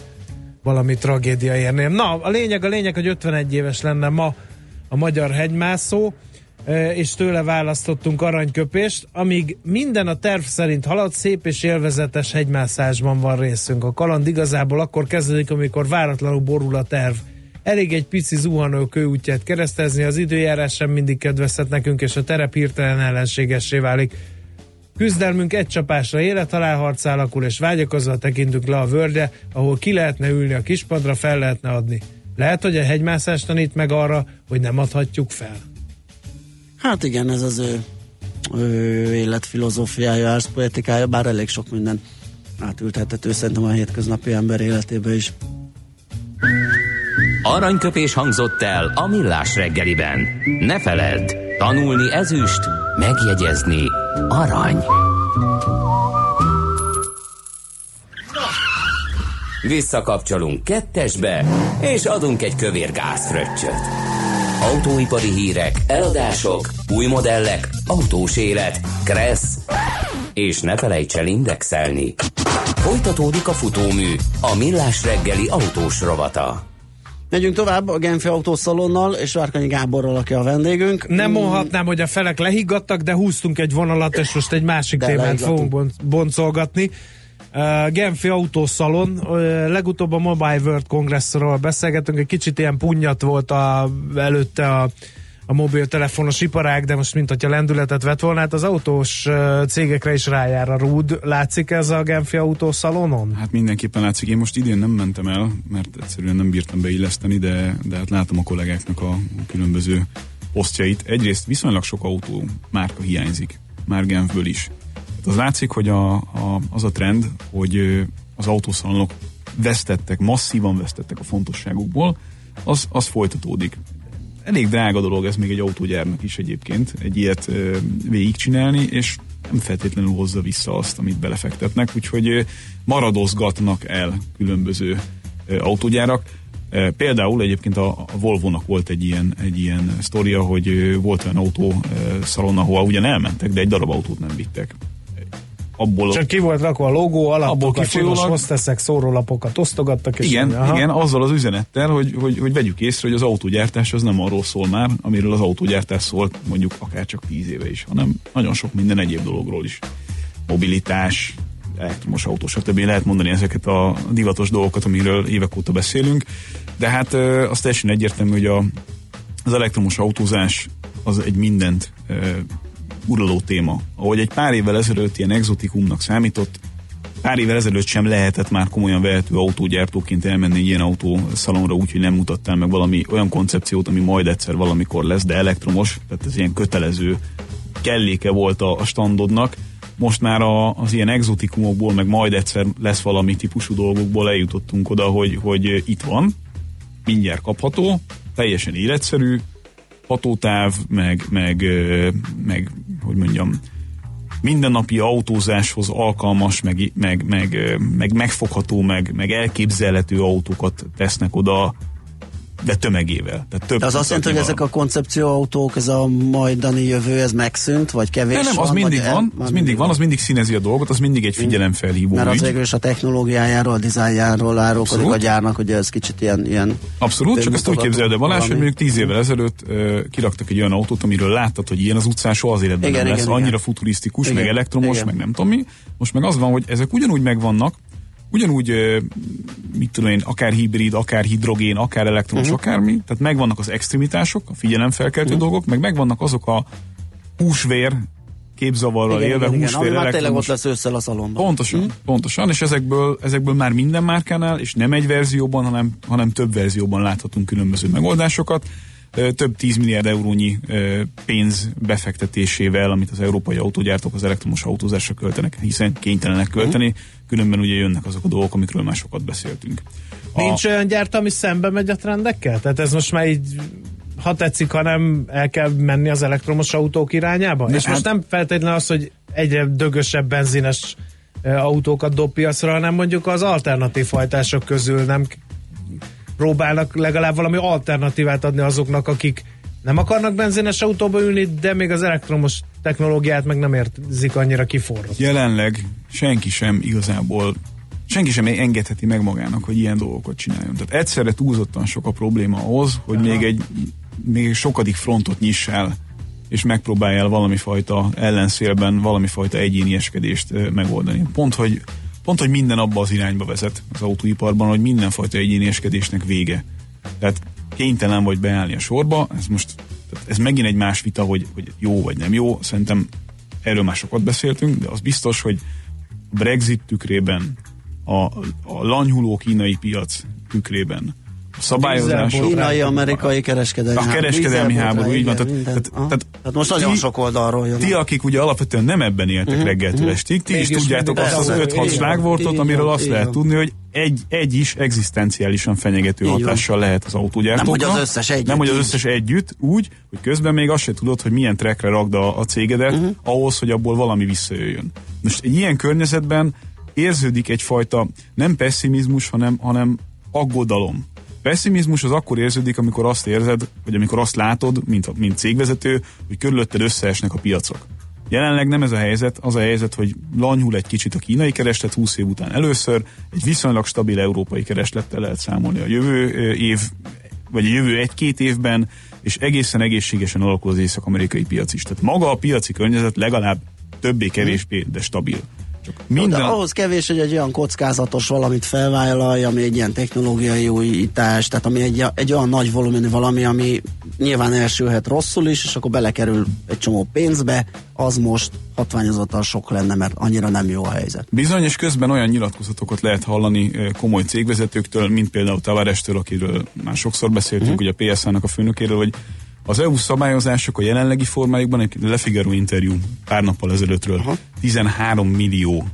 valami tragédia érné. Na, a lényeg, a lényeg, hogy 51 éves lenne ma a magyar hegymászó. És tőle választottunk aranyköpést, amíg minden a terv szerint halad, szép és élvezetes hegymászásban van részünk. A kaland igazából akkor kezdődik, amikor váratlanul borul a terv. Elég egy pici zuhanó kőútját keresztezni, az időjárás sem mindig kedvezhet nekünk, és a terep hirtelen ellenségessé válik. Küzdelmünk egy csapásra élethalálharc alakul, és vágyakozva tekintünk le a völgyre, ahol ki lehetne ülni a kispadra, fel lehetne adni. Lehet, hogy a hegymászás tanít meg arra, hogy nem adhatjuk fel. Hát igen, ez az ő, ő életfilozófiája, árszpoetikája, bár elég sok minden átültethető szerintem a hétköznapi ember életébe is. Aranyköpés hangzott el a millás reggeliben. Ne feledd, tanulni ezüst, megjegyezni arany. Visszakapcsolunk kettesbe, és adunk egy kövér gázfröccsöt. Autóipari hírek, eladások, új modellek, autós élet, kressz, és ne felejts el indexelni. Folytatódik a futómű, a millás reggeli autós rovata. Megyünk tovább a Genfi Autószalonnal, és Várkanyi Gáborral, aki a vendégünk. Nem mondhatnám, hogy a felek lehiggadtak, de húztunk egy vonalat, és most egy másik De témát fogunk bon- boncolgatni. Uh, Genfi Autószalon, uh, legutóbb a Mobile World Congressról beszélgetünk, egy kicsit ilyen punnyat volt a, előtte a, a mobiltelefonos iparág, de most mint hogyha lendületet vett volna, hát az autós cégekre is rájár a rúd. Látszik ez a Genfi Autószalonon? Hát mindenképpen látszik. Én most idén nem mentem el, mert egyszerűen nem bírtam beilleszteni, de, de hát látom a kollégáknak a különböző posztjait. Egyrészt viszonylag sok autó márka hiányzik, már Genfből is. Hát az látszik, hogy a, a, az a trend, hogy az autószalonok vesztettek, masszívan vesztettek a fontosságukból, az, az folytatódik. Elég drága dolog ez még egy autógyárnak is egyébként, egy ilyet ö, végigcsinálni, és nem feltétlenül hozza vissza azt, amit belefektetnek, úgyhogy ö, maradozgatnak el különböző ö, autógyárak. Ö, Például egyébként a, a Volvo-nak volt egy ilyen, egy ilyen sztoria, hogy ö, volt olyan autó ö, szalon, ahol ugyan elmentek, de egy darab autót nem vittek. Abból Csak ki volt rakva a logó, Abból alapok, a kifolyólag- csinos hozteszek, szórólapokat osztogattak, és Igen. Aha. igen, azzal az üzenettel, hogy, hogy, hogy vegyük észre, hogy az autógyártás az nem arról szól már, amiről az autógyártás szólt mondjuk akár csak tíz éve is, hanem nagyon sok minden egyéb dologról is. Mobilitás, elektromos autó, stb. Lehet mondani ezeket a divatos dolgokat, amiről évek óta beszélünk, de hát az teljesen egyértelmű, hogy a, az elektromos autózás az egy mindent uraló téma. Ahogy egy pár évvel ezelőtt ilyen exotikumnak számított, pár évvel ezelőtt sem lehetett már komolyan vehető autógyártóként elmenni egy ilyen autószalonra, úgyhogy nem mutattál meg valami olyan koncepciót, ami majd egyszer valamikor lesz, de elektromos, tehát ez ilyen kötelező kelléke volt a, a standodnak. Most már a, az ilyen exotikumokból, meg majd egyszer lesz valami típusú dolgokból eljutottunk oda, hogy, hogy itt van, mindjárt kapható, teljesen életszerű, hatótáv, meg, meg, meg hogy mondjam, mindennapi autózáshoz alkalmas, meg, meg, meg, meg megfogható, meg, meg elképzelhető autókat tesznek oda, de tömegével. Tehát több De az azt jelenti, hogy ezek a koncepcióautók, ez a majdani jövő, ez megszűnt, vagy kevés nem, nem, az van, mindig vagy el- van, az mindig van, az mindig színezi a dolgot, az mindig egy figyelemfelhívó Mert az ügy. végül is a technológiájáról, a dizájnjáról árulkodik a gyárnak, hogy ez kicsit ilyen... ilyen Abszolút, csak ezt úgy képzeld el Balázs, hogy mondjuk tíz évvel ezelőtt uh, kiraktak egy olyan autót, amiről láttad, hogy ilyen az utcán soha az életben Igen, nem lesz. igen, Annyira igen. futurisztikus, Igen, meg elektromos, igen. meg nem tudom mi. Most meg az van, hogy ezek ugyanúgy megvannak, ugyanúgy, mit tudom én, akár hibrid, akár hidrogén, akár elektromos, uh-huh. akármi. Tehát megvannak az extremitások, a figyelemfelkeltő uh-huh. dolgok, meg megvannak azok a húsvér, képzavarral igen, élve, igen, igen, húsvér, ami már tényleg ott elektromos. lesz ősszel a szalonban. Pontosan, Hm? pontosan, és ezekből, ezekből már minden márkánál, és nem egy verzióban, hanem, hanem több verzióban láthatunk különböző megoldásokat. Több 10 milliárd eurónyi pénz befektetésével, amit az európai autógyártók az elektromos autózásra költenek, hiszen kénytelenek költeni, különben ugye jönnek azok a dolgok, amikről már sokat beszéltünk. A- Nincs olyan gyárt, ami szembe megy a trendekkel? Tehát ez most már így, ha tetszik, hanem el kell menni az elektromos autók irányába? De És most hát- nem feltétlenül az, hogy egyre dögösebb benzines autókat dob piacra, hanem mondjuk az alternatív hajtások közül nem próbálnak legalább valami alternatívát adni azoknak, akik nem akarnak benzines autóba ülni, de még az elektromos technológiát meg nem érzik annyira kiforrott. Jelenleg senki sem igazából senki sem engedheti meg magának, hogy ilyen dolgokat csináljon. Tehát egyszerre túlzottan sok a probléma ahhoz, hogy még egy még egy sokadik frontot nyiss el és megpróbáljál valami fajta ellenszélben, valami fajta egyénieskedést megoldani. Pont, hogy pont, hogy minden abba az irányba vezet az autóiparban, hogy mindenfajta egyénieskedésnek vége. Tehát kénytelen vagy beállni a sorba, ez most, ez megint egy más vita, hogy, hogy jó vagy nem jó, szerintem erről már sokat beszéltünk, de az biztos, hogy a Brexit tükrében, a, a lanyhuló kínai piac tükrében, szabályozások, Kínai-amerikai kereskedelmi a kereskedelmi háború, így van. Tehát, tehát, tehát, Tehát most nagyon ti- sok oldalról jön. Ti, akik ugye alapvetően nem ebben éltek Mhm, reggeltől estig, ti is Mégis tudjátok mindig azt az persze, 5-6 így van, slágvortot, amiről van, azt lehet van. tudni, hogy egy, egy is egzisztenciálisan fenyegető Így van. hatással lehet az autógyártókra. Nem, hogy az összes együtt Nem, hogy az összes együtt, úgy, hogy közben még azt se tudod, hogy milyen trekre rakd a, a cégedet, Mhm. ahhoz, hogy abból valami visszajöjjön. Most egy ilyen környezetben érződik egyfajta nem pessimizmus, hanem, hanem aggodalom. Pessimizmus az akkor érződik, amikor azt érzed, vagy amikor azt látod, mint, mint cégvezető, hogy körülötted összeesnek a piacok. Jelenleg nem ez a helyzet, az a helyzet, hogy lanyhul egy kicsit a kínai kereslet 20 év után először, egy viszonylag stabil európai kereslettel lehet számolni a jövő év, vagy a jövő egy-két évben, és egészen egészségesen alakul az észak-amerikai piac is. Tehát maga a piaci környezet legalább többé-kevésbé, de stabil. Minden... De ahhoz kevés, hogy egy olyan kockázatos valamit felvállalj, ami egy ilyen technológiai újítás, tehát ami egy, egy olyan nagy volumenű valami, ami nyilván elsülhet rosszul is, és akkor belekerül egy csomó pénzbe, az most hatványozottan sok lenne, mert annyira nem jó a helyzet. Bizony, és közben olyan nyilatkozatokat lehet hallani komoly cégvezetőktől, mint például Tavarestől, akiről már sokszor beszéltünk, uh-huh. ugye a PSA-nak a főnökéről, hogy az EU szabályozások a jelenlegi formájukban, egy Le Figaro interjú pár nappal ezelőttről, uh-huh. 13 millió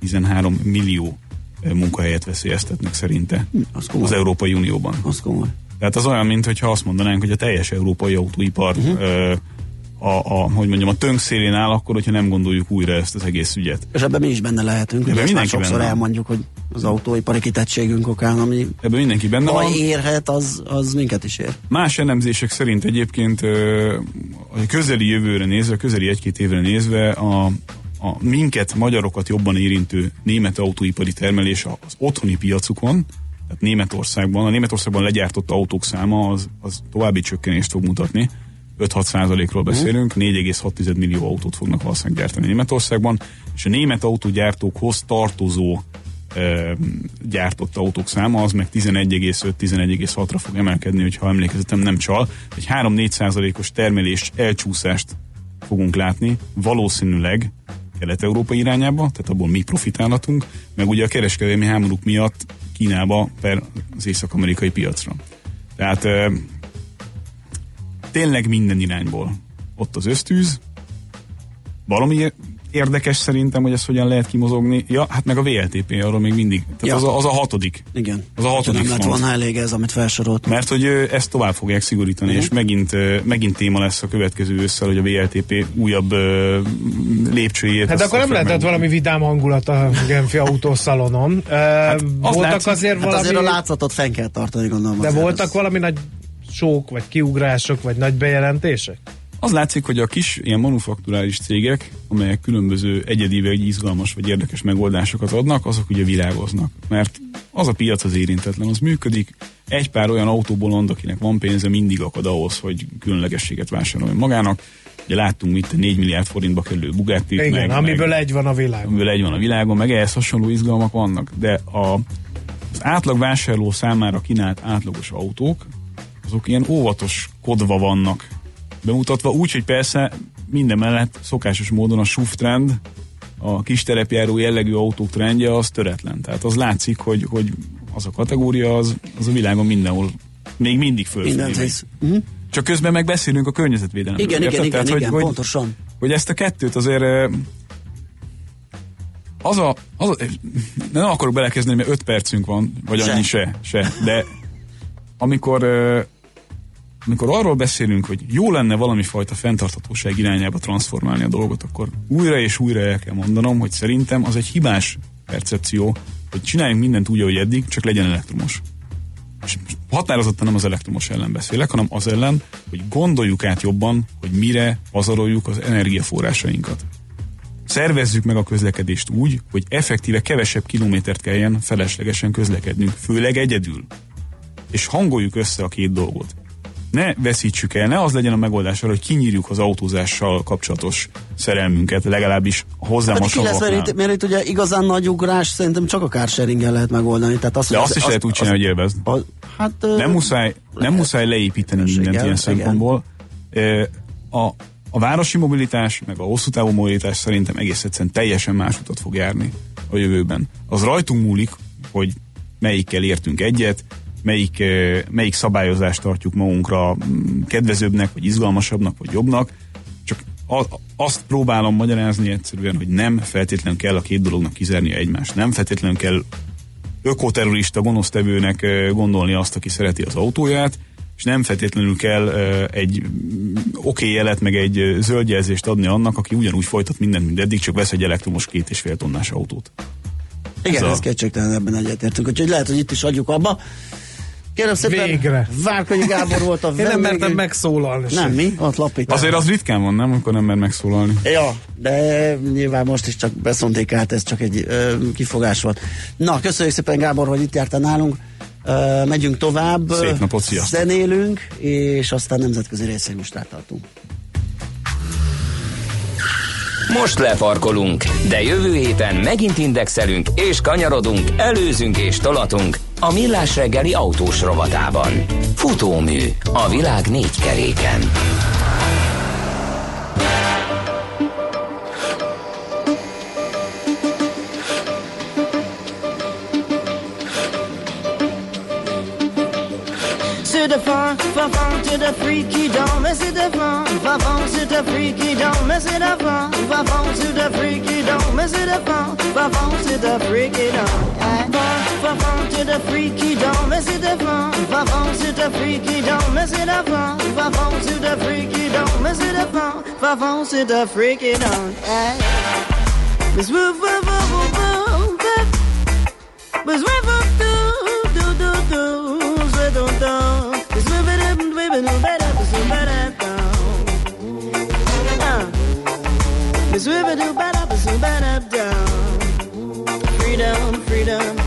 13 millió ö, munkahelyet veszélyeztetnek szerinte az komoly. az Európai Unióban. Az komoly. Tehát az olyan, mintha azt mondanánk, hogy a teljes európai autóipar uh-huh. A, a, hogy mondjam, a tönk szélén áll, akkor, hogyha nem gondoljuk újra ezt az egész ügyet. És ebben mi is benne lehetünk. Ebben mindenki sokszor benne elmondjuk, hogy az autóipari kitettségünk okán, ami Ebben mindenki benne van. érhet, az, az minket is ér. Más elemzések szerint egyébként a közeli jövőre nézve, a közeli egy-két évre nézve a, a minket, magyarokat jobban érintő német autóipari termelés az otthoni piacukon, tehát Németországban, a Németországban legyártott autók száma az, az további csökkenést fog mutatni. 5-6 százalékról beszélünk, 4,6 millió autót fognak valószínűleg gyártani Németországban, és a német autógyártókhoz tartozó ö, gyártott autók száma, az meg 11,5-11,6-ra fog emelkedni, hogyha emlékezetem nem csal. Egy 3-4 százalékos termelés elcsúszást fogunk látni, valószínűleg Kelet-Európa irányába, tehát abból mi profitálhatunk, meg ugye a kereskedelmi háborúk miatt Kínába per az észak-amerikai piacra. Tehát tényleg minden irányból ott az ösztűz, valami érdekes szerintem, hogy ezt hogyan lehet kimozogni. Ja, hát meg a VLTP arról még mindig. Tehát Ja. az, a, az a hatodik. Igen. Az a hatodik nem lett volna elég ez, amit felsorolt. Mert hogy ezt tovább fogják szigorítani, Mhm. és megint, megint téma lesz a következő ősszel, hogy a VLTP újabb ö, lépcsőjét. Hát akkor nem lehetett valami vidám hangulat a Genfi autószalonon. Hát voltak látszik- azért Hát valami... azért a látszatot fenn kell tartani, gondolom. De azért voltak ez- valami nagy sók, vagy kiugrások, vagy nagy bejelentések? Az látszik, hogy a kis ilyen manufakturális cégek, amelyek különböző egyedi vagy izgalmas vagy érdekes megoldásokat adnak, azok ugye virágoznak. Mert az a piac az érintetlen, az működik. Egy pár olyan autóbolond, akinek van pénze, mindig akad ahhoz, hogy különlegességet vásároljon magának. Ugye láttunk itt 4 milliárd forintba kerülő bugatti Igen, meg, amiből meg, egy van a világon. amiből egy van a világon, meg ehhez hasonló izgalmak vannak. De a, az átlag vásárló számára kínált átlagos autók, azok ilyen óvatos kodva vannak bemutatva, úgy, hogy persze minden mellett szokásos módon a SUV trend, a kis terepjáró jellegű autók trendje az töretlen. Tehát az látszik, hogy, hogy az a kategória az, az a világon mindenhol még mindig fölfelé. Mindent. Mhm. Csak közben meg beszélünk a környezetvédelemről. Igen, igen, igen, Tehát, igen, hogy, pontosan. hogy ezt a kettőt azért az a, az a nem akarok belekezdeni, mert öt percünk van, vagy Se. annyi se, se, de amikor amikor arról beszélünk, hogy jó lenne valami fajta fenntarthatóság irányába transformálni a dolgot, akkor újra és újra el kell mondanom, hogy szerintem az egy hibás percepció, hogy csináljunk mindent úgy, ahogy eddig, csak legyen elektromos. És határozottan nem az elektromos ellen beszélek, hanem az ellen, hogy gondoljuk át jobban, hogy mire pazaroljuk az energiaforrásainkat. Szervezzük meg a közlekedést úgy, hogy effektíve kevesebb kilométert kelljen feleslegesen közlekednünk, főleg egyedül. És hangoljuk össze a két dolgot. Ne veszítsük el, ne az legyen a megoldás arra, hogy kinyírjuk az autózással kapcsolatos szerelmünket, legalábbis hozzám Hát ki lesz, mert itt, mert itt ugye igazán nagy ugrás szerintem csak a carsharing lehet megoldani. Tehát az, De azt is az- lehet úgy az- csinálni, hogy élvezd. az- Hát, Nem muszáj, nem muszáj leépíteni mindent Igen, ilyen igen. szempontból. Ö, A, a városi mobilitás, meg a hosszú távú mobilitás szerintem egész egyszerűen teljesen más utat fog járni a jövőben. Az rajtunk múlik, hogy melyikkel értünk egyet, melyik, melyik szabályozást tartjuk magunkra kedvezőbbnek, vagy izgalmasabbnak, vagy jobbnak. Csak azt próbálom magyarázni egyszerűen, hogy nem feltétlenül kell a két dolognak kizárnia egymást. Nem feltétlenül kell ökoterrorista gonosztevőnek gondolni azt, aki szereti az autóját, és nem feltétlenül kell egy oké jelet, meg egy ö, zöld jelzést adni annak, aki ugyanúgy folytat mindent, mint eddig, csak vesz egy elektromos két és fél tonnás autót. Igen, Ez a- ez kétségtelen ebben egyetértünk, úgyhogy lehet, hogy itt is adjuk abba. Kérem szépen, Végre. Várkonyi Gábor volt a Én nem mertem megszólalni. Nem, sem. mi? Ott lapít. Azért az ritkán van, nem? Amikor nem mer megszólalni. Ja, de nyilván most is csak beszonték át, ez csak egy ö, kifogás volt. Na, köszönjük szépen Gábor, hogy itt jártál nálunk. Ö, megyünk tovább. Szép napot, sziasztok. Zenélünk, és aztán nemzetközi részvénymustát tartunk. Most lefarkolunk, de jövő héten megint indexelünk és kanyarodunk, előzünk és tolatunk a Millás reggeli autós rovatában. Futómű a világ négy keréken. C'est de fun, fun, fun, to the freaky dome, mais c'est de fun, fun, fun, to the freaky dome, mais c'est de fun, fun, fun, to the freaky dome, mais c'est de fun, fun, fun, to the freaky dome, fun, fun, fun, to the freaky dome, mais c'est de fun, fun, fun, to the freaky dome, mais c'est de fun, fun, fun, to the freaky dome, mais c'est de fun, fun, fun, to the freaky dome, Miss Woo Woo Woo Woo Woo Woo Miss Woo Woo Doo Doo Doo Doo Doo Doo Doo Miss Woo Woo Doo Woo Woo Doo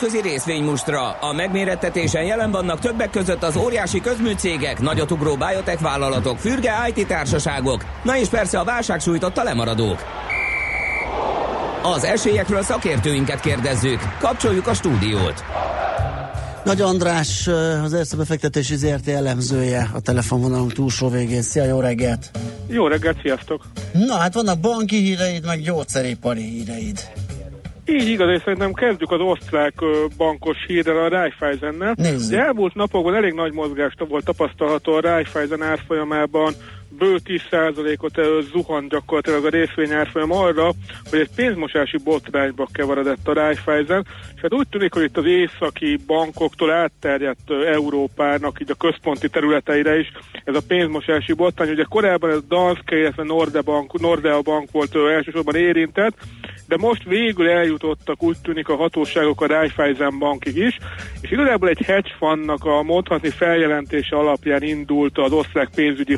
nemzetközi részvénymustra. A megmérettetésen jelen vannak többek között az óriási közműcégek, nagyotugró biotech vállalatok, fürge IT társaságok, na és persze a válság sújtotta lemaradók. Az esélyekről szakértőinket kérdezzük. Kapcsoljuk a stúdiót. Nagy András, az Erste befektetési ZRT elemzője a telefonvonalunk túlsó végén. Szia, jó reggelt! Jó reggelt, sziasztok! Na hát vannak banki híreid, meg gyógyszeripari híreid. Így igaz, és szerintem kezdjük az osztrák bankos hírrel, a Raiffeisennel. Nézzük. De elmúlt napokban elég nagy mozgást volt tapasztalható a Raiffeisen árfolyamában, bő 10%-ot ö, zuhan gyakorlatilag a részvény árfolyam arra, hogy egy pénzmosási botrányba keveredett a Raiffeisen, és hát úgy tűnik, hogy itt az északi bankoktól átterjedt Európának így a központi területeire is ez a pénzmosási botrány. Ugye korábban ez Danske, illetve Nordea Bank, Nordea Bank volt elsősorban érintett, de most végül eljutottak úgy tűnik a hatóságok a Raiffeisen bankig is, és igazából egy hedge fundnak a mondhatni feljelentése alapján indult az osztrák pénzügyi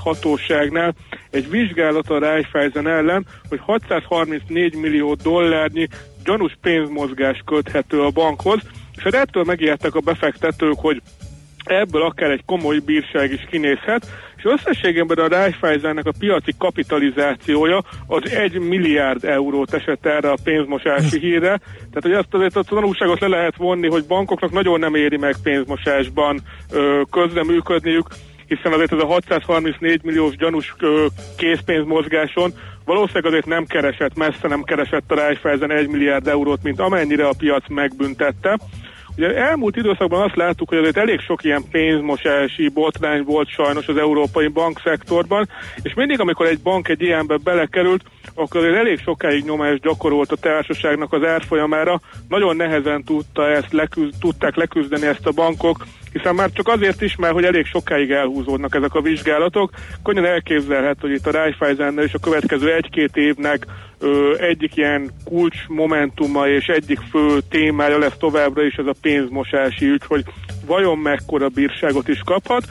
hatóságnál egy vizsgálat a Raiffeisen ellen, hogy 634 millió dollárnyi gyanús pénzmozgás köthető a bankhoz, és hát ettől megijedtek a befektetők, hogy ebből akár egy komoly bírság is kinézhet, és összességében a Raiffeisennek a piaci kapitalizációja az 1 milliárd eurót esett erre a pénzmosási hírre. Tehát, hogy azt azért a tanulságot le lehet vonni, hogy bankoknak nagyon nem éri meg pénzmosásban ö, közreműködniük, hiszen azért ez a 634 milliós gyanús készpénzmozgáson valószínűleg azért nem keresett, messze nem keresett a Raiffeisen 1 milliárd eurót, mint amennyire a piac megbüntette. Ugye elmúlt időszakban azt láttuk, hogy azért elég sok ilyen pénzmosási botrány volt sajnos az európai bankszektorban, és mindig, amikor egy bank egy ilyenbe belekerült, akkor azért elég sokáig nyomást gyakorolt a társaságnak az árfolyamára, nagyon nehezen tudta ezt leküzd, tudták leküzdeni ezt a bankok, hiszen már csak azért is, mert hogy elég sokáig elhúzódnak ezek a vizsgálatok. Könnyen elképzelhető, hogy itt a Raiffeisennel és a következő egy-két évnek ö, egyik ilyen kulcs momentuma és egyik fő témája lesz továbbra is ez a pénzmosási ügy, hogy vajon mekkora bírságot is kaphat.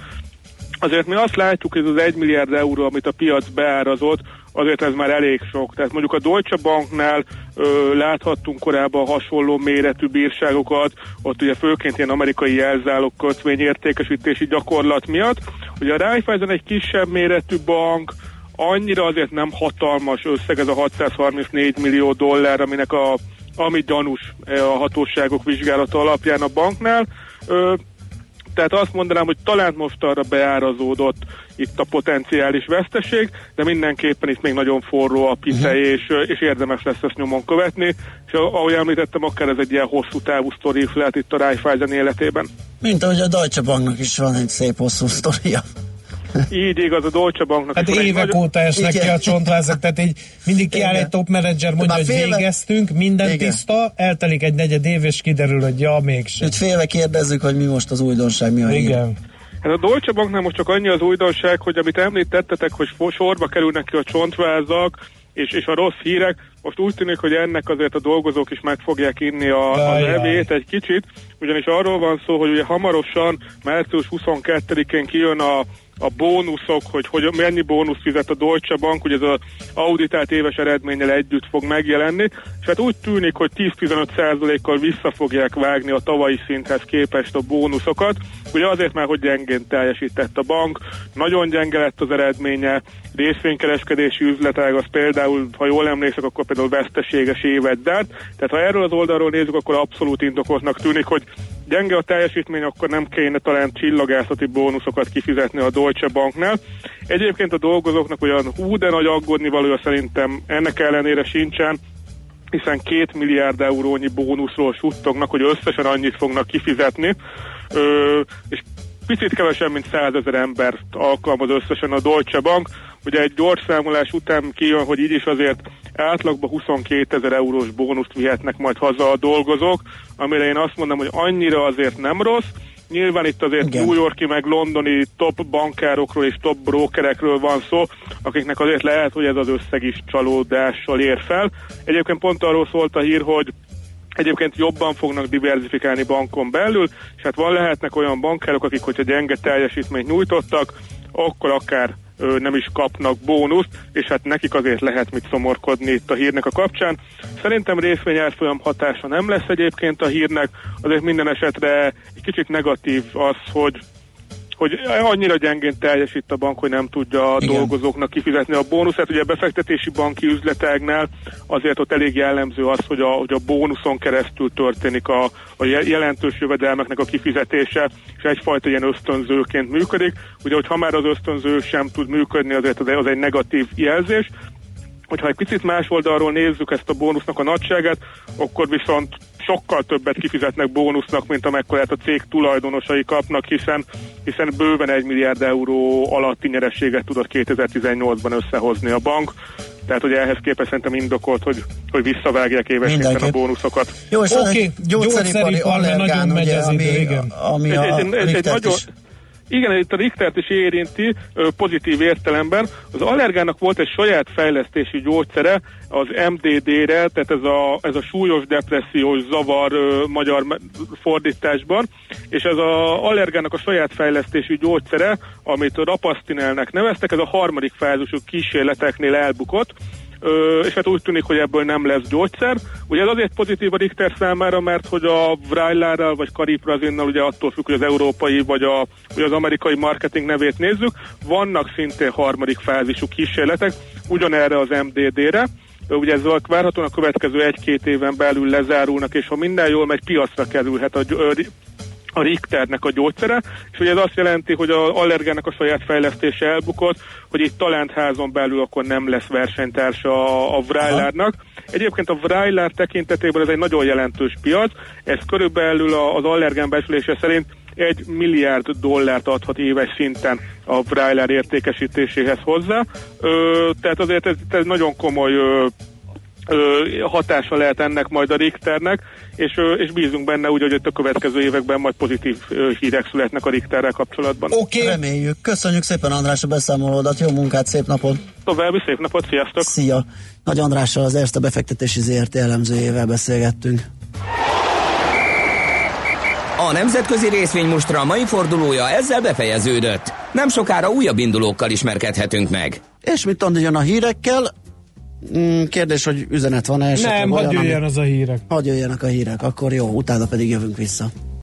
Azért mi azt látjuk, hogy ez az 1 milliárd euró, amit a piac beárazott, azért ez már elég sok. Tehát mondjuk a Deutsche Banknál ö, láthattunk korábban hasonló méretű bírságokat, ott ugye főként ilyen amerikai jelzálog kötvény értékesítési gyakorlat miatt. Ugye a Raiffeisen egy kisebb méretű bank, annyira azért nem hatalmas összeg ez a 634 millió dollár, aminek a ami gyanús a hatóságok vizsgálata alapján a banknál. Tehát azt mondanám, hogy talán most arra beárazódott itt a potenciális veszteség, de mindenképpen itt még nagyon forró a pite, uh-huh. és, és érdemes lesz ezt nyomon követni, és ahogy említettem, akár ez egy ilyen hosszú távú sztori lehet itt a Raiffeisen életében. Mint ahogy a Deutsche Banknak is van egy szép hosszú sztoria. Így igaz, a Deutsche Banknak Hát évek nagyon- óta esnek Igen. ki a csontvázak, tehát így mindig kiáll egy top menedzser, mondja, Már hogy félve- végeztünk, minden Igen. tiszta, eltelik egy negyed év, és kiderül, hogy ja, mégsem. Itt félve kérdezzük, hogy mi most az újdonság, mi a hír. Igen. Hát a Deutsche Banknál most csak annyi az újdonság, hogy amit említettetek, hogy sorba kerülnek ki a csontvázak, és, és a rossz hírek, most úgy tűnik, hogy ennek azért a dolgozók is meg fogják inni a, a levét egy kicsit, ugyanis arról van szó, hogy ugye hamarosan március 22-én kijön a a bónuszok, hogy, hogy mennyi bónusz fizet a Deutsche Bank, ugye ez az auditált éves eredménnyel együtt fog megjelenni, és hát úgy tűnik, hogy 10-15%-kal vissza fogják vágni a tavalyi szinthez képest a bónuszokat, ugye azért már, hogy gyengén teljesített a bank, nagyon gyenge lett az eredménye, részvénykereskedési üzletág az például, ha jól emlékszek, akkor például veszteséges évet zárt, tehát ha erről az oldalról nézzük, akkor abszolút indokoltnak tűnik, hogy gyenge a teljesítmény, akkor nem kéne talán csillagászati bónuszokat kifizetni a Deutsche Banknál. Egyébként a dolgozóknak olyan hú, de nagy aggódni valója szerintem ennek ellenére sincsen, hiszen két milliárd eurónyi bónuszról suttognak, hogy összesen annyit fognak kifizetni, Ö, és picit kevesebb, mint 100 ezer embert alkalmaz összesen a Deutsche Bank. Ugye egy gyors számolás után kijön, hogy így is azért átlagban 22 ezer eurós bónuszt vihetnek majd haza a dolgozók, amire én azt mondom, hogy annyira azért nem rossz, Nyilván itt azért Igen. New Yorki meg londoni top bankárokról és top brokerekről van szó, akiknek azért lehet, hogy ez az összeg is csalódással ér fel. Egyébként pont arról szólt a hír, hogy Egyébként jobban fognak diversifikálni bankon belül, és hát van lehetnek olyan bankárok, akik, hogyha gyenge teljesítményt nyújtottak, akkor akár nem is kapnak bónuszt, és hát nekik azért lehet mit szomorkodni itt a hírnek a kapcsán. Szerintem részvényárfolyam hatása nem lesz egyébként a hírnek, azért minden esetre egy kicsit negatív az, hogy hogy annyira gyengén teljesít a bank, hogy nem tudja a Igen. dolgozóknak kifizetni a bónuszát. Ugye a befektetési banki üzleteknél azért ott elég jellemző az, hogy a, hogy a bónuszon keresztül történik a, a je- jelentős jövedelmeknek a kifizetése, és egyfajta ilyen ösztönzőként működik. Ugye, hogy ha már az ösztönző sem tud működni, azért az, az egy negatív jelzés hogyha egy picit más oldalról nézzük ezt a bónusznak a nagyságát, akkor viszont sokkal többet kifizetnek bónusznak, mint amekkorát a cég tulajdonosai kapnak, hiszen, hiszen bőven egy milliárd euró alatti nyerességet tudott 2018-ban összehozni a bank. Tehát, hogy ehhez képest szerintem indokolt, hogy, hogy visszavágják éves szinten a bónuszokat. Jó, és egy gyógyszeripari gyógyszeripar, mert allergán, nagyon megy ugye, ez ami, idő, igen. ami a Ez- ez- ez egy Richtert nagyon- is Igen, itt a Richtert is érinti pozitív értelemben. Az allergának volt egy saját fejlesztési gyógyszere az MDD-re, tehát ez a, ez a súlyos depressziós zavar ö, magyar fordításban, és ez az allergának a saját fejlesztési gyógyszere, amit rapasztinelnek neveztek, ez a harmadik fázisú kísérleteknél elbukott, és hát úgy tűnik, hogy ebből nem lesz gyógyszer. Ugye ez azért pozitív a Richter számára, mert hogy a Vrajlárral vagy Cariprazinnal ugye attól függ, hogy az európai vagy, a, vagy az amerikai marketing nevét nézzük, vannak szintén harmadik fázisú kísérletek, ugyanerre az MDD-re, ugye ez várhatóan a következő egy-két éven belül lezárulnak, és ha minden jól megy, piacra kerülhet a, a Richternek a gyógyszere, és ugye ez azt jelenti, hogy az allergának a saját fejlesztése elbukott, hogy itt talentházon belül akkor nem lesz versenytársa a, a Vrajlárnak. Egyébként a Vrajlár tekintetében ez egy nagyon jelentős piac, ez körülbelül az allergán becsülése szerint egy milliárd dollárt adhat éves szinten a Vrajlár értékesítéséhez hozzá. Ö, tehát azért ez, ez nagyon komoly ö, hatása lehet ennek majd a Richternek, és, és bízunk benne úgy, hogy itt a következő években majd pozitív hírek születnek a Richterrel kapcsolatban. Oké. Okay. Reméljük. Köszönjük szépen András a beszámolódat, jó munkát, szép napot! További szép napot, sziasztok! Szia! Nagy Andrással az Erste befektetési ZRT elemzőjével beszélgettünk. A nemzetközi részvénymustra mai fordulója ezzel befejeződött. Nem sokára újabb indulókkal ismerkedhetünk meg. És mit Andi jön a hírekkel? Mm, kérdés, hogy üzenet van-e esetleg Nem, hadd ami- jöjjön az a hírek. Hadd jöjjenek a hírek, akkor jó, utána pedig jövünk vissza.